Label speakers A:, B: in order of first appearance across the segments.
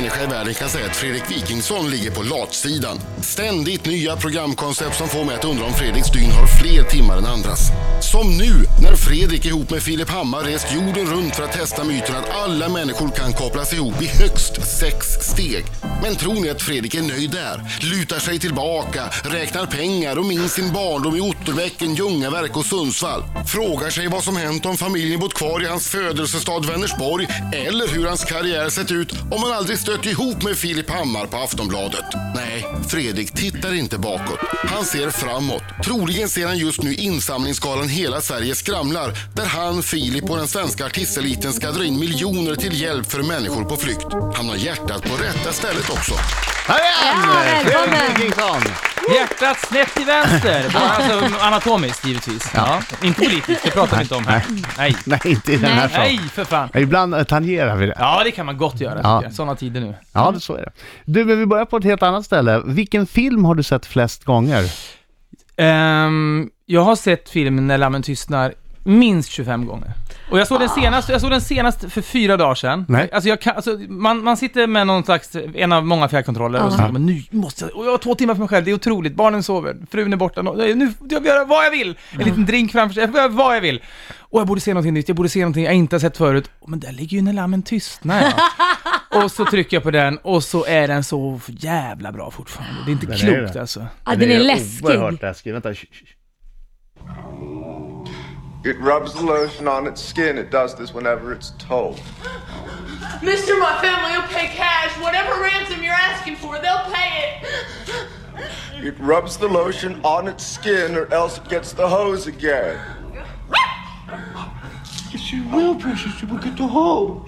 A: människa i världen kan säga att Fredrik Wikingsson ligger på latsidan. Ständigt nya programkoncept som får mig att undra om Fredriks dygn har fler timmar än andras. Som nu, när Fredrik ihop med Filip Hammar rest jorden runt för att testa myten att alla människor kan kopplas ihop i högst sex steg. Men tror ni att Fredrik är nöjd där? Lutar sig tillbaka, räknar pengar och minns sin barndom i Otterbäcken, Ljungaverk och Sundsvall. Frågar sig vad som hänt om familjen bott kvar i hans födelsestad Vänersborg eller hur hans karriär sett ut om han aldrig stött ihop med Filip Hammar på Aftonbladet. Nej, Fredrik tittar inte bakåt. Han ser framåt. Troligen ser han just nu insamlingsgalan Hela Sverige skramlar där han, Filip och den svenska artisteliten ska dra in miljoner till hjälp för människor på flykt. Han har hjärtat på rätta stället också.
B: Här är han!
C: Ja, välkommen.
B: Fredrik Wikingsson!
D: Hjärtat snett till vänster. Bara alltså anatomiskt givetvis. Ja. Inte politiskt, det pratar vi inte om här. Nej.
B: Nej, inte i den här
C: Nej.
B: showen.
D: Nej, för fan.
B: Ibland eh, tangerar vi det.
D: Ja, det kan man gott göra
B: Ja.
D: tycker jag. Sådana tider nu.
B: Ja, det så är det. Du, men vi börjar på ett helt annat ställe. Vilken film har du sett flest gånger?
D: Ehm, jag har sett filmen När lammen tystnar minst 25 gånger. Och jag såg den senast, jag såg den senast för fyra dagar sedan.
B: Nej.
D: Alltså jag kan, alltså man, man sitter med någon slags, en av många fjärrkontroller och så
C: Ja.
D: tänker man nu måste jag, och jag har två timmar för mig själv, det är otroligt, barnen sover, frun är borta, nå- nu får jag göra vad jag vill! En liten drink framför sig, jag får göra vad jag vill! Och jag borde se någonting nytt, jag borde se någonting jag inte har sett förut. Men där ligger ju När lammen tystnar ja. Och så trycker jag på den och så är den så jävla bra fortfarande. Det är inte
B: Den är
D: klokt
B: det.
D: alltså.
C: Ja, den är läskig.
B: Oerhört läskig. Vänta.
E: It rubs the lotion on its skin. It does this whenever it's told.
F: Mister, my family will pay cash. Whatever ransom you're asking for, they'll pay it.
E: It rubs the lotion on its skin, or else it gets the hose again. Yes, you will, precious. You will get the hose.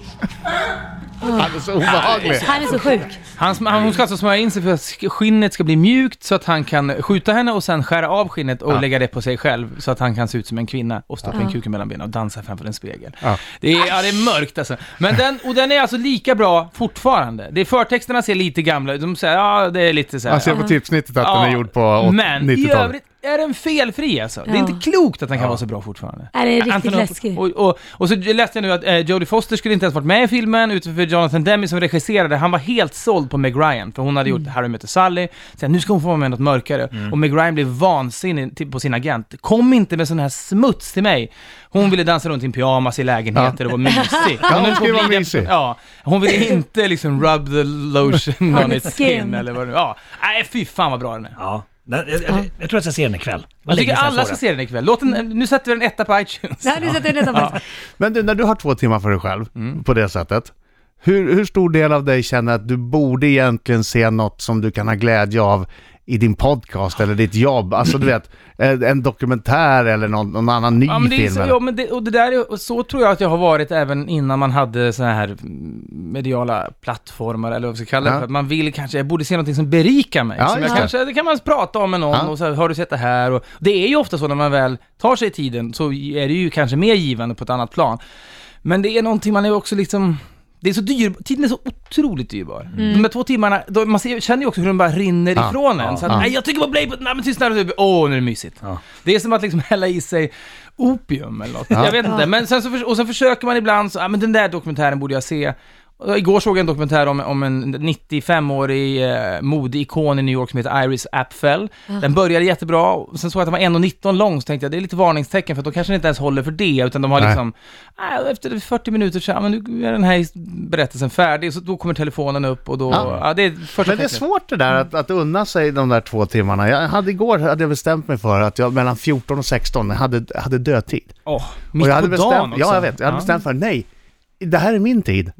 B: Han är så obehaglig.
C: Han är så sjuk.
D: Han, sm- han, hon ska alltså smörja in sig för att sk- skinnet ska bli mjukt så att han kan skjuta henne och sen skära av skinnet och lägga det på sig själv så att han kan se ut som en kvinna och stoppa en kuk mellan benen och dansa framför en spegel.
B: Ja.
D: Det, är, ja, det är mörkt alltså. Men den, och den är alltså lika bra fortfarande. Det är förtexterna ser lite gamla ut, de säger ja det är lite så här.
B: Man ser på typsnittet att den är gjord på åt-
D: Men i
B: 90-talet.
D: övrigt är den felfri alltså. Det är
C: Ja.
D: inte klokt att den kan vara så bra fortfarande.
C: Ja, det är riktigt
D: Anthony-
C: läskig.
D: Och, och, och så läste jag nu att eh, Jodie Foster skulle inte ens varit med i filmen, utan för Jonathan Demme som regisserade, han var helt såld på Meg Ryan, för hon hade gjort Harry möter Sally, sen nu ska hon få vara med i något mörkare. Och Meg Ryan blev vansinnig på sin agent. Kom inte med sån här smuts till mig. Hon ville dansa runt i en pyjamas i lägenheter och vara mysig.
B: hon
D: höll på
B: skulle vara mysig.
D: Ja, hon ville inte liksom rub the lotion on its skin,
C: skin.
D: eller vad det Ja, nej fy fan vad bra den är.
G: Ja. Den, jag, jag, jag tror jag ska se den ikväll.
D: Jag tycker alla
G: jag
D: ska se den ikväll. Låt den, nu sätter vi den etta på iTunes.
C: Ja, du sätter detta på.
B: Men du, när du har två timmar för dig själv
D: Mm.
B: på det sättet. Hur, hur stor del av dig känner att du borde egentligen se något som du kan ha glädje av i din podcast eller ditt jobb? Alltså du vet, en en dokumentär eller någon, någon annan ny
D: Ja, men det är
B: film?
D: så,
B: eller?
D: ja, men det, och det där är, och så tror jag att jag har varit även innan man hade såna här mediala plattformar eller vad vi ska kalla det
B: Ja.
D: för. Att man vill kanske, jag borde se någonting som berikar mig.
B: Ja,
D: som jag kanske, det kan man prata om med någon
B: Ja.
D: och så här, har du sett det här? Och, det är ju ofta så när man väl tar sig tiden så är det ju kanske mer givande på ett annat plan. Men det är någonting man är också liksom det är så dyr, tiden är så otroligt dyrbar. De här två timmarna, då, man ser, känner ju också hur de bara rinner
B: Ja,
D: ifrån
B: ja,
D: en. Så att,
B: ja.
D: nej, jag tycker på på, nej men tystnad, och typ, åh nu är det mysigt. Det är som att liksom hälla i sig opium eller något. Jag vet inte, men sen så, och sen försöker man ibland så, ja men den där dokumentären borde jag se. Igår såg jag en dokumentär om, om en 95-årig eh, modeikon i New York som heter Iris Apfel. Den började jättebra, och sen såg jag att den var 1,19 lång, så tänkte jag det är lite varningstecken för att de kanske inte ens håller för det, utan de har
B: Nej.
D: liksom, äh, efter 40 minuter så, ja men nu är den här berättelsen färdig, så då kommer telefonen upp och då,
B: Ja.
D: ja, det är första
B: Men det är
D: tecknet.
B: svårt det där att, att unna sig de där två timmarna. Jag hade igår hade jag bestämt mig för att jag mellan 14 och 16 hade, hade dödtid.
D: Åh, mitt
B: och jag hade
D: på
B: bestämt,
D: dagen också.
B: Ja, jag vet. Jag hade bestämt för nej, det här är min tid.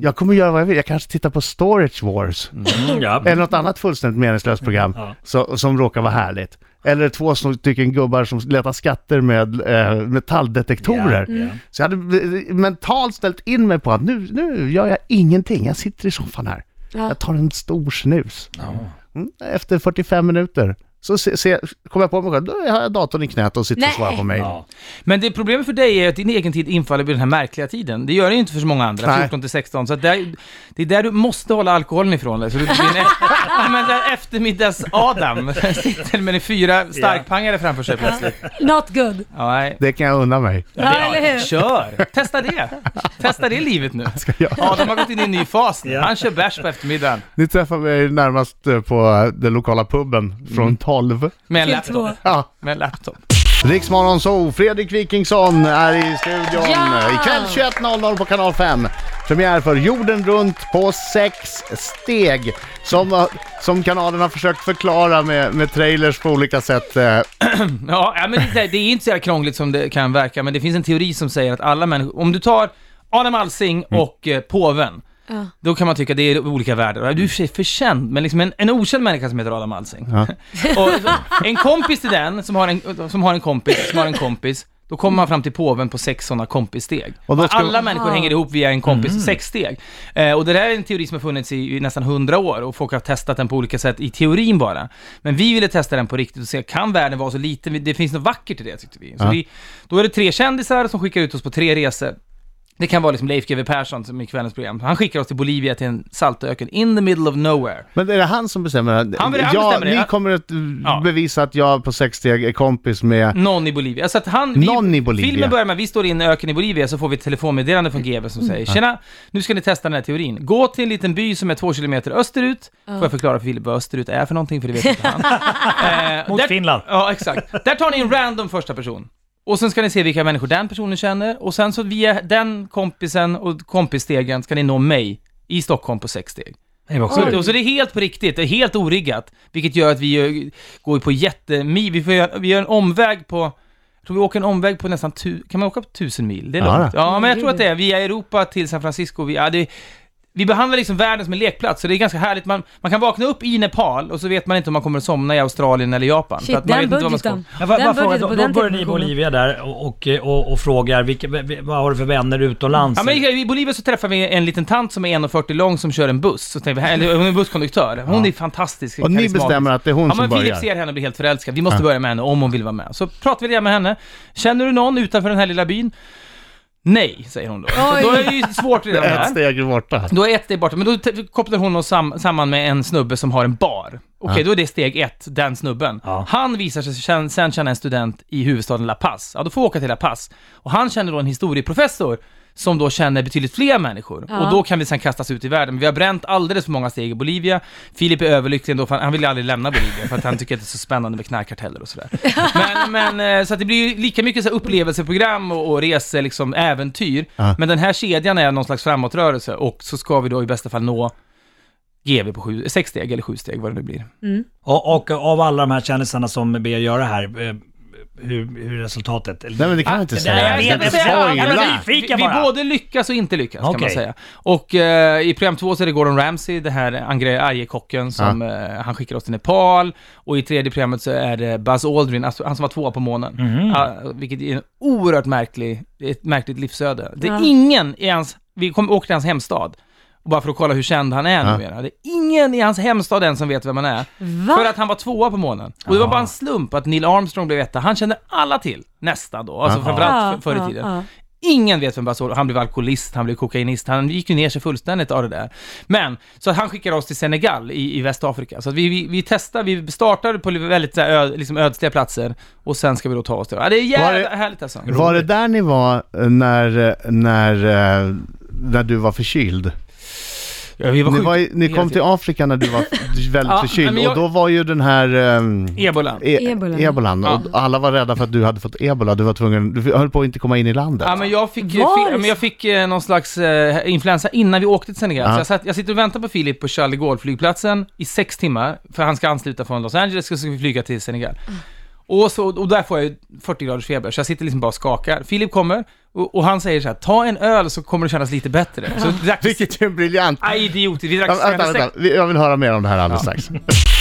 B: Jag kommer göra vad jag vill. Jag kanske tittar på Storage Wars.
G: Mm, ja.
B: Eller något annat fullständigt meningslöst program
G: Ja.
B: så, som råkar vara härligt. Eller två stycken gubbar som letar skatter med eh, metalldetektorer.
G: Ja.
B: Så jag hade eh, mentalt ställt in mig på att nu, nu gör jag ingenting. Jag sitter i soffan här.
C: Ja.
B: Jag tar en stor snus. Mm. Efter 45 minuter Så se, se, kom jag på mig själv, då har jag datorn i knät och sitter och
C: Nej.
B: svarar på mejl.
G: Ja.
D: Men det problemet för dig är att din egen tid infaller vid den här märkliga tiden. Det gör det ju inte för så många andra,
B: Nej.
D: 14 till 16. Så där, det är där du måste hålla alkoholen ifrån dig. Så du blir en e- eftermiddags-Adam sitter med en fyra starkpangare framför sig plötsligt.
C: Not good.
D: Ja.
B: Det kan jag unna mig.
C: Ja, eller hur?
D: Kör! Testa det! Testa det livet nu. Adam har gått in i en ny fas nu. Han kör bärs på eftermiddagen.
B: Ni träffar mig närmast eh, på den lokala puben från 12.
D: Med en laptop.
B: Ja.
D: Med en laptop.
B: Riksmorgon så Fredrik Wikingsson är i studion.
C: Ja!
B: Ikväll 21.00 på kanal 5. Premiär för Jorden runt på sex steg. Som, som kanalen har försökt förklara med, med trailers på olika sätt. eh.
D: Ja, men det, är- det är inte så jävla krångligt som det kan verka, men det finns en teori som säger att alla människor, om du tar Adam Alsing och eh, påven,
C: Ja.
D: då kan man tycka det är olika världar. Du är för känd, men liksom en, en okänd människa som heter Adam Alsing. och en kompis till den, som har en, som har en kompis, som har en kompis, då kommer man fram till påven på sex sådana kompissteg.
B: Ska-
D: Alla människor hänger ihop via en kompis sex steg. Eh, och det där är en teori som har funnits i, i nästan hundra år och folk har testat den på olika sätt i teorin bara. Men vi ville testa den på riktigt och se, kan världen vara så liten? Det finns något vackert i det tyckte vi. Så
B: Ja.
D: vi, då är det tre kändisar som skickar ut oss på tre resor. Det kan vara liksom Leif GW Persson som i kvällens program. Han skickar oss till Bolivia till en saltöken in the middle of nowhere.
B: Men är det han som bestämmer?
D: Han- han
B: ja,
D: bestämmer det,
B: ni kommer att
D: Ja.
B: bevisa att jag på sex steg är kompis med...
D: Någon i Bolivia. Så att han, vi,
B: Någon i Bolivia.
D: Filmen börjar med, vi står i en öken i Bolivia, så får vi ett telefonmeddelande från GW som säger Tjena, nu ska ni testa den här teorin. Gå till en liten by som är två kilometer österut. Får jag förklara för Filip vad österut är för någonting, för det vet inte han. Eh,
G: Mot
D: där-
G: Finland.
D: Ja, exakt. Där tar ni en random första person. Och sen ska ni se vilka människor den personen känner. Och sen så via den kompisen och kompisstegen ska ni nå mig i Stockholm på sex steg.
G: Var
D: Så,
G: sjukt.
D: och så det är helt på riktigt, det är helt origgat. Vilket gör att vi går på jättemil, vi, får göra, vi gör en omväg på, jag tror vi åker en omväg på nästan, tu, kan man åka på tusen mil? Det är långt. Ja, men jag tror att det är via Europa till San Francisco, vi, ja, det, vi behandlar liksom världen som en lekplats, så det är ganska härligt. Man, man kan vakna upp i Nepal och så vet man inte om man kommer att somna i Australien eller Japan.
C: Shit,
D: man
C: den
D: vet inte vad man ska-
C: budgeten.
G: Jag bara,
C: Den
G: bara fråga,
C: budgeten
G: då,
C: på
G: då
C: den
G: börjar ni i
C: televisionen.
G: Bolivia där och, och, och, och frågar vilka, vad har du för vänner utomlands?
D: Ja, men i Bolivia så träffar vi en liten tant som är 1,40 lång som kör en buss. Så vi, eller hon är busskonduktör. Hon är fantastisk.
B: Och ni bestämmer att det är hon
D: Ja,
B: som
D: men Filip
B: börjar?
D: ser henne och blir helt förälskad. Vi måste börja med henne om hon vill vara med. Så pratar vi det med henne. Känner du någon utanför den här lilla byn? Nej, säger hon då.
C: Oj.
D: då är det ju svårt redan
B: Ett
D: där.
B: steg borta.
D: Då är ett steg borta, men då kopplar hon oss sam- samman med en snubbe som har en bar. Okej, då är det steg ett, den snubben.
G: Ja.
D: Han visar sig sen, sen känna en student i huvudstaden La Paz. Ja, då får vi åka till La Paz. Och han känner då en historieprofessor som då känner betydligt fler människor.
C: Ja.
D: Och då kan vi sen kastas ut i världen. Men vi har bränt alldeles för många steg i Bolivia. Filip är överlycklig ändå, för han, vill ju aldrig lämna Bolivia, för att han tycker att det är så spännande med knarkkarteller och sådär. Men, men eh, så att det blir ju lika mycket så här upplevelseprogram och, och rese, liksom äventyr.
B: Ja.
D: Men den här kedjan är någon slags framåtrörelse och så ska vi då i bästa fall nå GV på sju, sex steg eller sju steg, vad det nu blir.
G: Och, och av alla de här kändisarna som ber göra det här, eh, hur, hur resultatet? Eller-
B: Nej men det kan man inte
G: det-
B: säga.
G: nej, jag
D: Jag
G: inte,
D: inte
G: jag
D: säga-
G: skojar.
D: ja, men
G: Jag är
D: vi- vi, vi både lyckas och inte lyckas kan man säga. Och eh, i program två så är det Gordon Ramsay, det här Angre Arje-kocken som eh, han skickar oss till Nepal. Och i tredje programmet så är det Buzz Aldrin, alltså han som var tvåa på månen.
G: Mhm.
D: Ja, vilket är en oerhört märklig, ett märkligt livsöde. Det är ingen i hans, vi kom, åkte till hans hemstad. Och bara för att kolla hur känd han är
B: Ja.
D: numera. Det är ingen i hans hemstad än som vet vem han är.
C: Va?
D: För att han var tvåa på månen. Och det var bara en slump att Neil Armstrong blev etta. Han kände alla till, nästan då. Alltså
B: Ja.
D: framförallt för, förr i tiden. Ingen vet vem Aldrin Han blev alkoholist, han blev kokainist, han gick ju ner sig fullständigt av det där. Men, så att han skickar oss till Senegal i, i Västafrika. Så att vi, vi, vi testar, vi startar på väldigt så här, ö, liksom ödsliga platser och sen ska vi då ta oss till ja, Det är
B: det-
D: härligt alltså.
B: Var det där ni var eh, när, eh, när, eh, när du var förkyld?
D: Ja, vi var
B: Ni, var, ni kom till. Afrika när du var väldigt
D: Ja,
B: förkyld
D: jag-
B: och då var ju den här... ehm,
D: Ebola.
B: E-
C: Ebola.
B: ebolan.
D: Ja.
B: Och alla var rädda för att du hade fått ebola. Du var tvungen, du höll på att inte komma in i landet.
D: Ja men jag fick, fi,
C: Var
D: men jag
C: så?
D: fick eh, någon slags eh, influensa innan vi åkte till Senegal.
B: Ja.
D: Så jag, satt, jag sitter och väntar på Filip på Charles de Gaulle flygplatsen i sex timmar, för han ska ansluta från Los Angeles och ska vi flyga till Senegal. Och, så, och där får jag ju 40 graders feber, så jag sitter liksom bara och skakar. Filip kommer, och, och han säger så här, ta en öl så kommer det kännas lite bättre. Så drack
B: Vilket är en briljant...
D: Aj, idiotiskt. Vi drack
B: Ja, vänta, vänta. Vi- Jag vill höra mer om det här alldeles strax.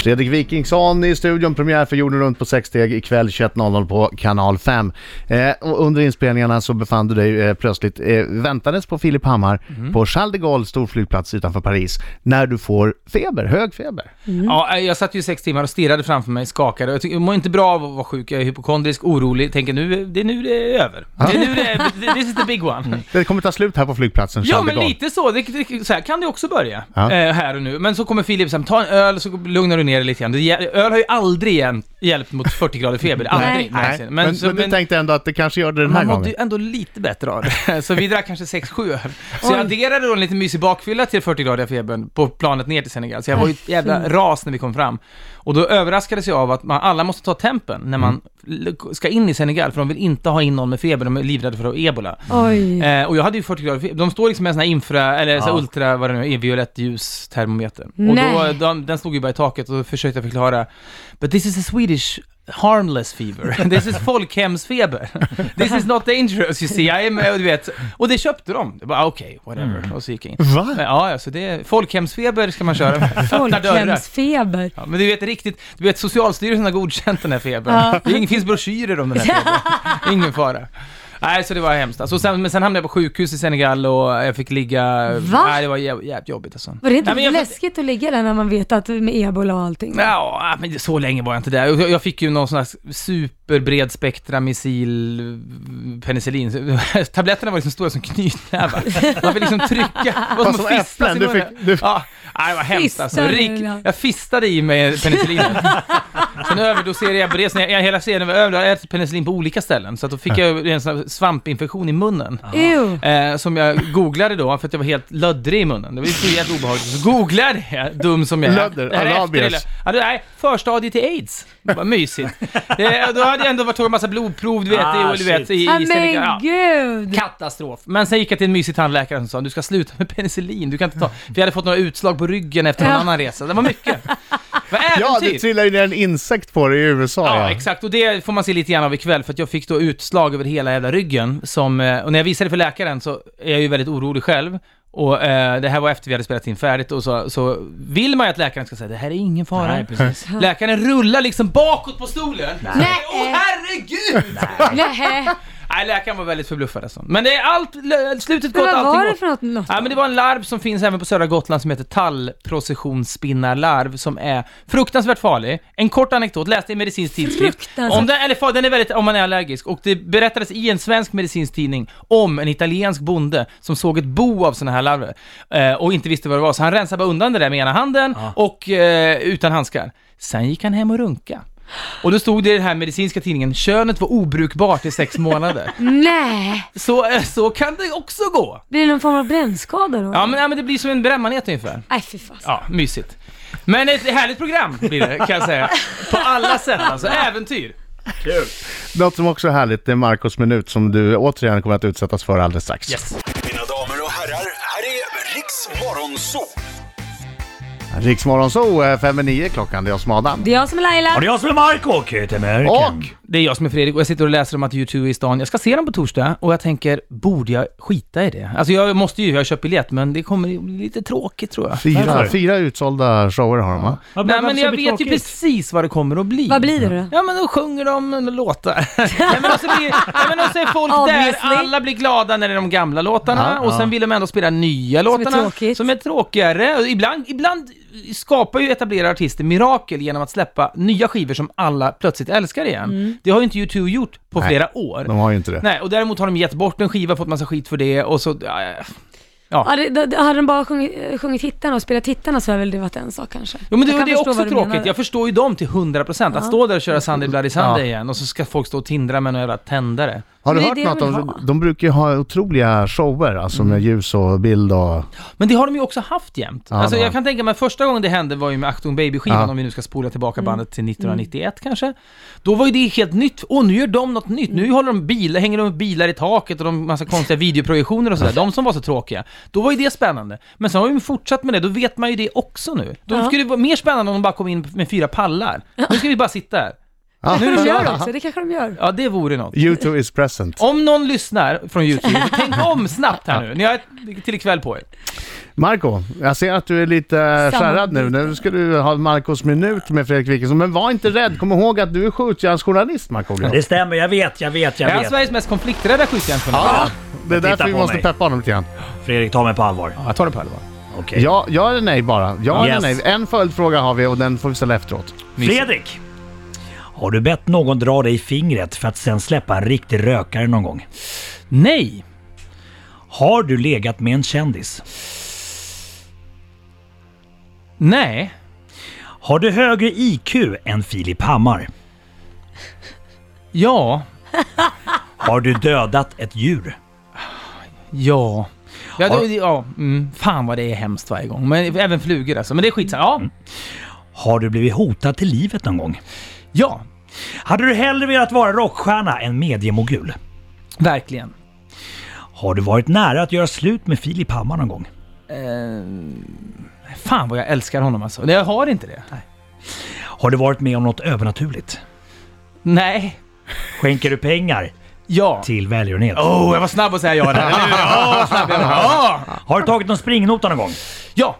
B: Fredrik Wikingsson i studion, premiär för Jorden runt på sex steg ikväll 21.00 på kanal 5. Eh, och under inspelningarna så befann du dig eh, plötsligt eh, väntades på Filip Hammar på Charles de Gaulle storflygplats utanför Paris när du får feber, hög feber.
D: Ja, jag satt ju sex timmar och stirrade framför mig, skakade. Jag, tycker, jag mår inte bra av att vara sjuk, jag är hypokondrisk, orolig, tänker nu, det är nu det är över. Det är nu det är, this is the big one.
B: Det kommer ta slut här på flygplatsen
D: Ja, men lite så. Det, det, så här kan det också börja.
B: Ja.
D: Eh, här och nu. Men så kommer Filip säga, ta en öl så lugnar du ner dig lite grann. Det, öl har ju aldrig hjälpt, hjälpt mot 40 grader feber. Aldrig.
B: Nej,
D: någonsin.
B: men,
D: så-
B: men, du tänkte ändå att det kanske gör det den här
D: man mådde
B: gången?
D: ju ändå lite bättre av det. Så vi drack kanske 6-7 öl. Så jag adderade då en liten mysig bakfylla till 40-gradiga febern på planet ner till Senegal. Så jag var ju ett jävla ras när vi kom fram. Och då överraskades jag av att man, alla måste ta tempen när man l- ska in i Senegal, för de vill inte ha in någon med feber, de är livrädda för ebola.
C: Oj.
D: Eh, och jag hade ju 40 grader feber. De står liksom med en sån här infra, eller så här
G: Ja.
D: ultra, vad det nu är, violett ljus termometer. Och då,
C: Nej.
D: de, den stod ju bara i taket och då försökte jag förklara, but this is a Swedish harmless fever. This is folkhemsfeber. This is not dangerous you see. I am, och du vet. Och det köpte de. Det bara okej, whatever. Och så gick jag in.
B: Va?
D: Men, ja, ja, så det är folkhemsfeber ska man köra med.
C: Folkhemsfeber.
D: Ja, men du vet riktigt, du vet Socialstyrelsen har godkänt den här febern.
C: Ja.
D: Det finns broschyrer om den här febern. Ingen fara. Nej, så det var hemskt. Alltså, sen, men sen hamnade jag på sjukhus i Senegal och jag fick ligga...
C: Va?
D: Nej, det var jävligt, jävligt jobbigt alltså.
C: Var det inte
D: Nej, men jag,
C: läskigt att ligga där när man vet att med ebola och allting?
D: Ja, men så länge var jag inte där. Jag, jag fick ju någon sån här superbred spektra missil penicillin. Tabletterna var liksom stora som knytnävar. Man fick liksom trycka. Det var som
B: äpplen, du fick- du-
D: Ja, nej, det var hemskt alltså. Rik, jag fistade i mig penicillinet. Sen överdoserade jag bres, jag, hela serien var över, jag ätit penicillin på olika ställen. Så att då fick jag en sån svampinfektion i munnen. Eh, som jag googlade då, för att jag var helt löddrig i munnen. Det var ju så jävla obehagligt. Så googlade jag, dum som jag är.
B: Lödder.
D: Ja, det är förstadiet till aids. Vad mysigt. Då hade jag ändå varit tagit en massa blodprov, du vet,
G: Ah,
D: i, du vet, i,
C: Ah,
D: i Senegal.
C: men
D: Ja.
C: gud!
D: Katastrof. Men sen gick jag till en mysig tandläkare som sa du ska sluta med penicillin, du kan inte ta... För jag hade fått några utslag på ryggen efter någon
C: Ja.
D: annan resa. Det var mycket. Vad
B: Ja, det trillar ju ner en insekt på dig i USA.
D: Ja, exakt. Och det får man se lite grann av ikväll, för att jag fick då utslag över hela jävla ryggen. Som, eh, och när jag visade för läkaren så är jag ju väldigt orolig själv. Och eh, det här var efter vi hade spelat in färdigt och så, så vill man ju att läkaren ska säga det här är ingen fara.
G: Nej, precis.
D: Läkaren rullar liksom bakåt på stolen.
C: Nej.
D: Åh herregud!
C: Nej.
D: Nej, läkaren var väldigt förbluffad alltså. Men det är allt, slutet
C: Men
D: gott,
C: vad
D: allting
C: var det
D: gott.
C: för något? något
D: Ja men det var en larv som finns även på södra Gotland som heter tallprocessionsspinnarlarv som är fruktansvärt farlig. En kort anekdot, läste i medicinsk tidskrift. Om den, eller far- den är väldigt, om man är allergisk. Och det berättades i en svensk medicinsk tidning om en italiensk bonde som såg ett bo av sådana här larver. Eh, och inte visste vad det var, så han rensade bara undan det där med ena handen och eh, utan handskar. Sen gick han hem och runka. Och då stod det i den här medicinska tidningen, könet var obrukbart i sex månader.
C: Nej!
D: Så, eh, så kan det också gå.
C: Blir det någon form av brännskada då?
D: Ja men, ja, men det blir som en brännmanet ungefär.
C: Nej fy fasen.
D: Ja, mysigt. Men ett härligt program blir det, kan jag säga. På alla sätt alltså. Äventyr.
B: Något som också är härligt, det är Marcos minut som du återigen kommer att utsättas för alldeles strax.
D: Yes.
B: Riksmorgon så eh, fem i nio klockan, det är jag som är Adam.
C: Det är jag som är Laila.
G: Och det är jag som är Marco och heter American.
B: Och
D: Det är jag som är Fredrik och jag sitter och läser om att U2 är i stan. Jag ska se dem på torsdag och jag tänker, borde jag skita i det? Alltså jag måste ju, jag har köpt biljett, men det kommer bli lite tråkigt tror jag.
B: fyra, fyra utsålda shower har de va?
G: Vad-
D: Nej men jag vet ju
G: tråkigt?
D: precis vad det kommer att bli.
C: Vad blir det då?
D: Ja men då sjunger de låtar. Nej men och så blir, nej, men och så är folk där, alla blir glada när det är de gamla låtarna
B: Ja,
D: och sen vill de ändå spela nya låtarna.
C: tråkigt.
D: Som är tråkigare. Och ibland, ibland skapar ju etablerade artister mirakel genom att släppa nya skivor som alla plötsligt älskar igen.
C: Mm.
D: Det har ju inte U2 gjort på
B: Nej,
D: flera år.
B: De har ju inte det.
D: Nej, och däremot har de gett bort en skiva, fått massa skit för det och så... Ja, ja. Ja.
C: Ja, det, hade de bara sjungit, eh, sjungit hittarna och spelat hittarna så hade väl det varit en sak kanske.
D: Jo men det, det är också tråkigt,
C: menar.
D: jag förstår ju dem till 100% att stå där och köra Sunday Bloody Sunday
B: Ja.
D: igen och så ska folk stå och tindra med någon jävla tändare.
B: Har du hört något om,
C: ha.
B: de brukar ju ha otroliga shower, alltså med ljus och bild och...
D: Men det har de ju också haft jämt.
B: Ja,
D: alltså jag kan tänka mig första gången det hände var ju med Achtung Baby-skivan,
B: Ja.
D: om vi nu ska spola tillbaka
C: Mm.
D: bandet till 1991 kanske. Då var ju det helt nytt. Åh, nu gör de något nytt. Nu håller de bilar, hänger de bilar i taket och de massa konstiga videoprojektioner och sådär. De som var så tråkiga. Då var ju det spännande. Men sen har de ju fortsatt med det, då vet man ju det också nu. Då
C: Ja.
D: skulle det vara mer spännande om de bara kom in med fyra pallar. Nu ska vi bara sitta här.
B: Ja.
C: Nu de gör också, det kanske de gör.
D: Ja, det vore något.
B: U2 is present.
D: Om någon lyssnar från YouTube, tänk om snabbt här nu. Ni har ett, till ikväll på er.
B: Marco, jag ser att du är lite skärrad nu. Nu ska du ha Marcos minut med Fredrik Wikingsson. Men var inte rädd. Kom ihåg att du är skjutjärnsjournalist, Markoolio.
G: Det stämmer, jag vet, jag vet, jag
D: Är han
G: vet.
D: Sveriges mest konflikträdda skjutjärnsjournalist?
B: Ja, det är
G: Titta
B: därför vi
G: på
B: måste
G: mig.
B: peppa honom lite grann.
G: Fredrik, ta mig på allvar.
D: Ja, jag tar det på allvar.
G: Okej.
B: Ja, ja eller nej bara. Ja
G: Yes.
B: eller nej. En följdfråga har vi och den får vi ställa efteråt.
G: Fredrik! Har du bett någon dra dig i fingret för att sen släppa en riktig rökare någon gång?
D: Nej!
G: Har du legat med en kändis?
D: Nej.
G: Har du högre IQ än Filip Hammar?
D: Ja.
G: Har du dödat ett djur?
D: Ja. Ja,
G: Har-
D: det, ja mm, fan vad det är hemskt varje gång. Men även flugor alltså. Men det är skitsamma. Ja.
G: Har du blivit hotad till livet någon gång?
D: Ja.
G: Hade du hellre velat vara rockstjärna än mediemogul?
D: Verkligen.
G: Har du varit nära att göra slut med Filip Hammar någon gång?
D: Eh, fan vad jag älskar honom alltså. Nej, Jag har inte det.
G: Har du varit med om något övernaturligt?
D: Nej.
G: Skänker du pengar
D: Ja.
G: till välgörenhet?
D: Oh, jag var snabb att säga ja där, eller hur? Ja, vad snabb jag var. Ja.
G: Har du tagit någon springnota någon gång?
D: Ja.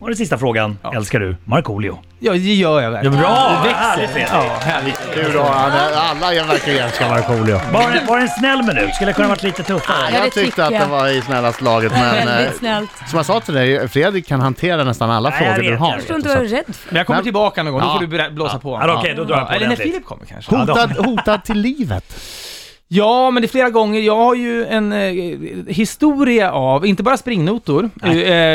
G: Och den sista frågan, älskar du Markoolio?
D: Ja, det gör jag verkligen.
G: Bra!
D: Det
G: Härligt,
D: växer.
G: Fredrik.
D: Ja, härligt.
B: Du då, alla jag verkar älska Markoolio.
G: Var, det- var det en snäll minut? Skulle det kunna varit lite tuffare?
C: Ja,
B: Jag tyckte att det var i snällast laget men
C: Väldigt
B: eh,
C: snällt.
B: som jag sa till dig, Fredrik kan hantera nästan alla frågor du har.
G: jag
C: förstår inte vad du är rädd för.
D: Men jag kommer tillbaka någon gång, då
B: Ja.
D: får du blåsa på.
G: Ja, okej, då drar jag på
D: Eller när. Filip kommer kanske.
B: Hotad, hotad till livet.
D: Ja, men det är flera gånger. Jag har ju en eh, historia av, inte bara springnotor. Eh,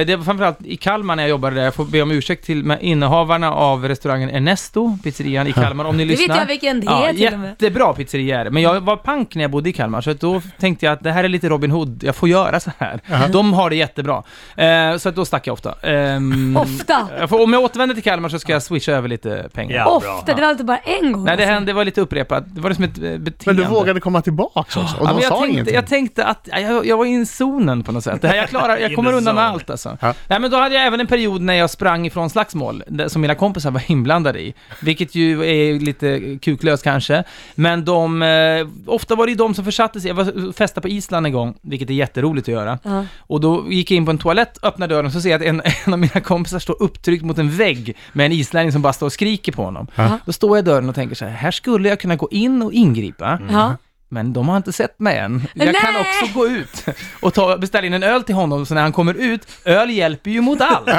D: det var framförallt i Kalmar när jag jobbade där. Jag får be om ursäkt till med innehavarna av restaurangen Ernesto, pizzerian i Kalmar, om ni
C: Det vet
D: lyssnar.
C: jag vilken det
D: Ja,
C: är till och med.
D: jättebra pizzeria är. Men jag var pank när jag bodde i Kalmar, så att då tänkte jag att det här är lite Robin Hood, jag får göra så här. De har det jättebra. Eh, så att då stack jag ofta. Ehm,
C: Ofta.
D: jag får, om jag återvänder till Kalmar så ska jag swisha över lite pengar.
G: Ja.
C: Ofta, det var inte bara en gång.
D: Nej, det,
C: alltså.
D: hände, det var lite upprepat. Det var liksom ett eh, beteende.
B: Men du vågade komma tillbaks också och
D: Ja,
B: de
D: jag,
B: sa
D: tänkte,
B: ingenting.
D: jag tänkte att ja, jag, jag var i zonen på något sätt. Det här, jag, klarar, jag kommer undan med
G: zone.
D: allt alltså.
B: Ja.
D: Nej, men då hade jag även en period när jag sprang ifrån slagsmål, som mina kompisar var inblandade i. Vilket ju är lite kuklöst kanske. Men de, eh, ofta var det ju de som försatte sig. Jag var festa på Island en gång, vilket är jätteroligt att göra.
C: Ja.
D: Och då gick jag in på en toalett, öppnade dörren och så ser jag att en, en av mina kompisar står upptryckt mot en vägg med en islänning som bara står och skriker på honom.
C: Ja.
D: Då står jag i dörren och tänker så här, här skulle jag kunna gå in och ingripa.
C: Ja.
D: Men de har inte sett mig än. Jag kan
C: Nej!
D: också gå ut och ta, beställa in en öl till honom, så när han kommer ut, öl hjälper ju mot allt.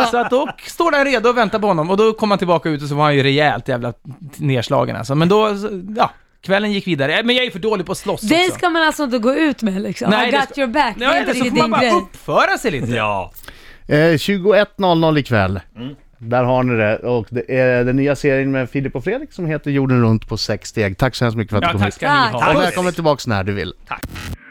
D: så att då står den redo och väntar på honom och då kom han tillbaka ut och så var han ju rejält jävla nedslagen alltså. Men då, ja, kvällen gick vidare. Men jag är för dålig på att slåss
C: Den
D: också.
C: ska man alltså inte gå ut med liksom.
D: Nej,
C: I
D: det
C: got
D: ska-
C: your back. Det
D: Ja,
C: är inte
D: så får man
C: din
D: bara
C: grej.
D: uppföra sig lite.
G: Ja.
B: Eh, 21.00 ikväll. Där har ni det. Och det är den nya serien med Filip och Fredrik som heter Jorden runt på sex steg. Tack så hemskt mycket för att du
D: Ja,
B: kom
D: tack
B: hit.
D: ska ni ha.
C: Tack.
B: Och välkommen tillbaks när du vill.
H: Morgonzoo.